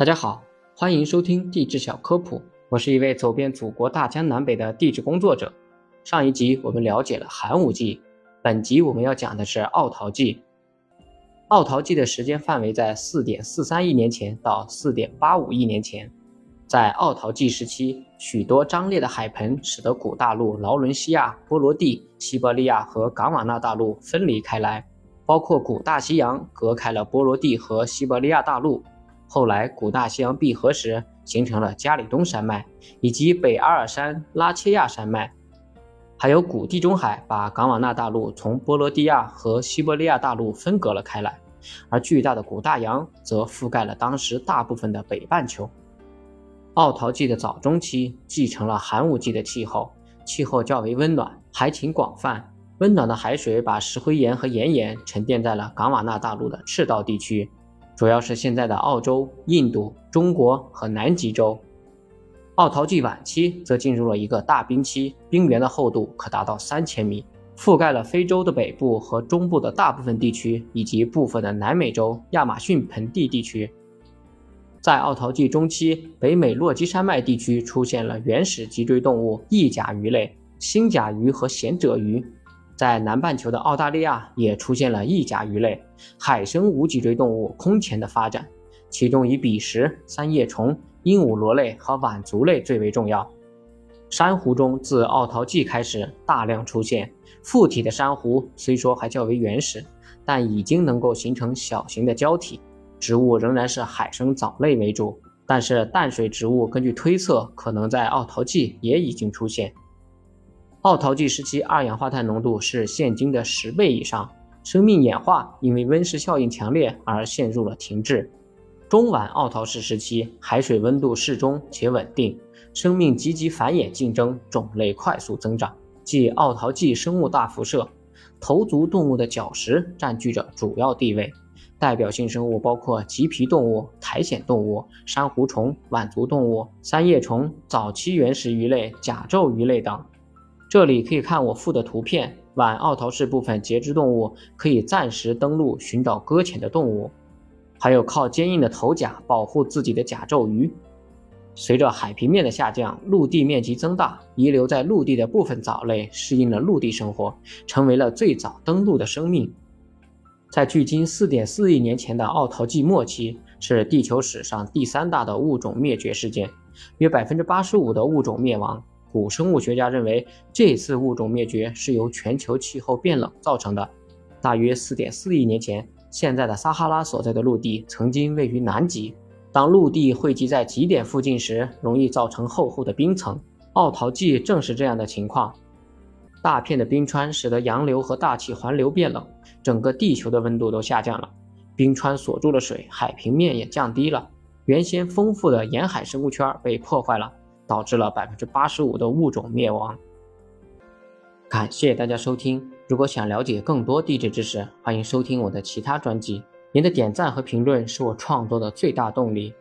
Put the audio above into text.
大家好，欢迎收听地质小科普。我是一位走遍祖国大江南北的地质工作者。上一集我们了解了寒武纪，本集我们要讲的是奥陶纪。奥陶纪的时间范围在四点四三亿年前到四点八五亿年前。在奥陶纪时期，许多张裂的海盆使得古大陆劳伦西亚、波罗的、西伯利亚和冈瓦纳大陆分离开来，包括古大西洋隔开了波罗的和西伯利亚大陆。后来，古大西洋闭合时，形成了加里东山脉以及北阿尔山拉切亚山脉，还有古地中海把冈瓦纳大陆从波罗的亚和西伯利亚大陆分隔了开来，而巨大的古大洋则覆盖了当时大部分的北半球。奥陶纪的早中期继承了寒武纪的气候，气候较为温暖，海情广泛，温暖的海水把石灰岩和岩盐沉淀在了冈瓦纳大陆的赤道地区。主要是现在的澳洲、印度、中国和南极洲。奥陶纪晚期则进入了一个大冰期，冰原的厚度可达到三千米，覆盖了非洲的北部和中部的大部分地区，以及部分的南美洲亚马逊盆地地区。在奥陶纪中期，北美落基山脉地区出现了原始脊椎动物翼甲鱼类、新甲鱼和贤者鱼。在南半球的澳大利亚也出现了翼甲鱼类、海生无脊椎动物空前的发展，其中以比什、三叶虫、鹦鹉螺类和腕足类最为重要。珊瑚中自奥陶纪开始大量出现附体的珊瑚，虽说还较为原始，但已经能够形成小型的胶体。植物仍然是海生藻类为主，但是淡水植物根据推测，可能在奥陶纪也已经出现。奥陶纪时期二氧化碳浓度是现今的十倍以上，生命演化因为温室效应强烈而陷入了停滞。中晚奥陶氏时期海水温度适中且稳定，生命积极繁衍竞争，种类快速增长，即奥陶纪生物大辐射。头足动物的角石占据着主要地位，代表性生物包括棘皮动物、苔藓动物、珊瑚虫、腕足动物、三叶虫、早期原始鱼类、甲胄鱼类等。这里可以看我附的图片，晚奥陶氏部分节肢动物可以暂时登陆寻找搁浅的动物，还有靠坚硬的头甲保护自己的甲胄鱼。随着海平面的下降，陆地面积增大，遗留在陆地的部分藻类适应了陆地生活，成为了最早登陆的生命。在距今4.4亿年前的奥陶纪末期，是地球史上第三大的物种灭绝事件，约85%的物种灭亡。古生物学家认为，这次物种灭绝是由全球气候变冷造成的。大约4.4亿年前，现在的撒哈拉所在的陆地曾经位于南极。当陆地汇集在极点附近时，容易造成厚厚的冰层。奥陶纪正是这样的情况。大片的冰川使得洋流和大气环流变冷，整个地球的温度都下降了。冰川锁住了水，海平面也降低了。原先丰富的沿海生物圈被破坏了。导致了百分之八十五的物种灭亡。感谢大家收听，如果想了解更多地质知识，欢迎收听我的其他专辑。您的点赞和评论是我创作的最大动力。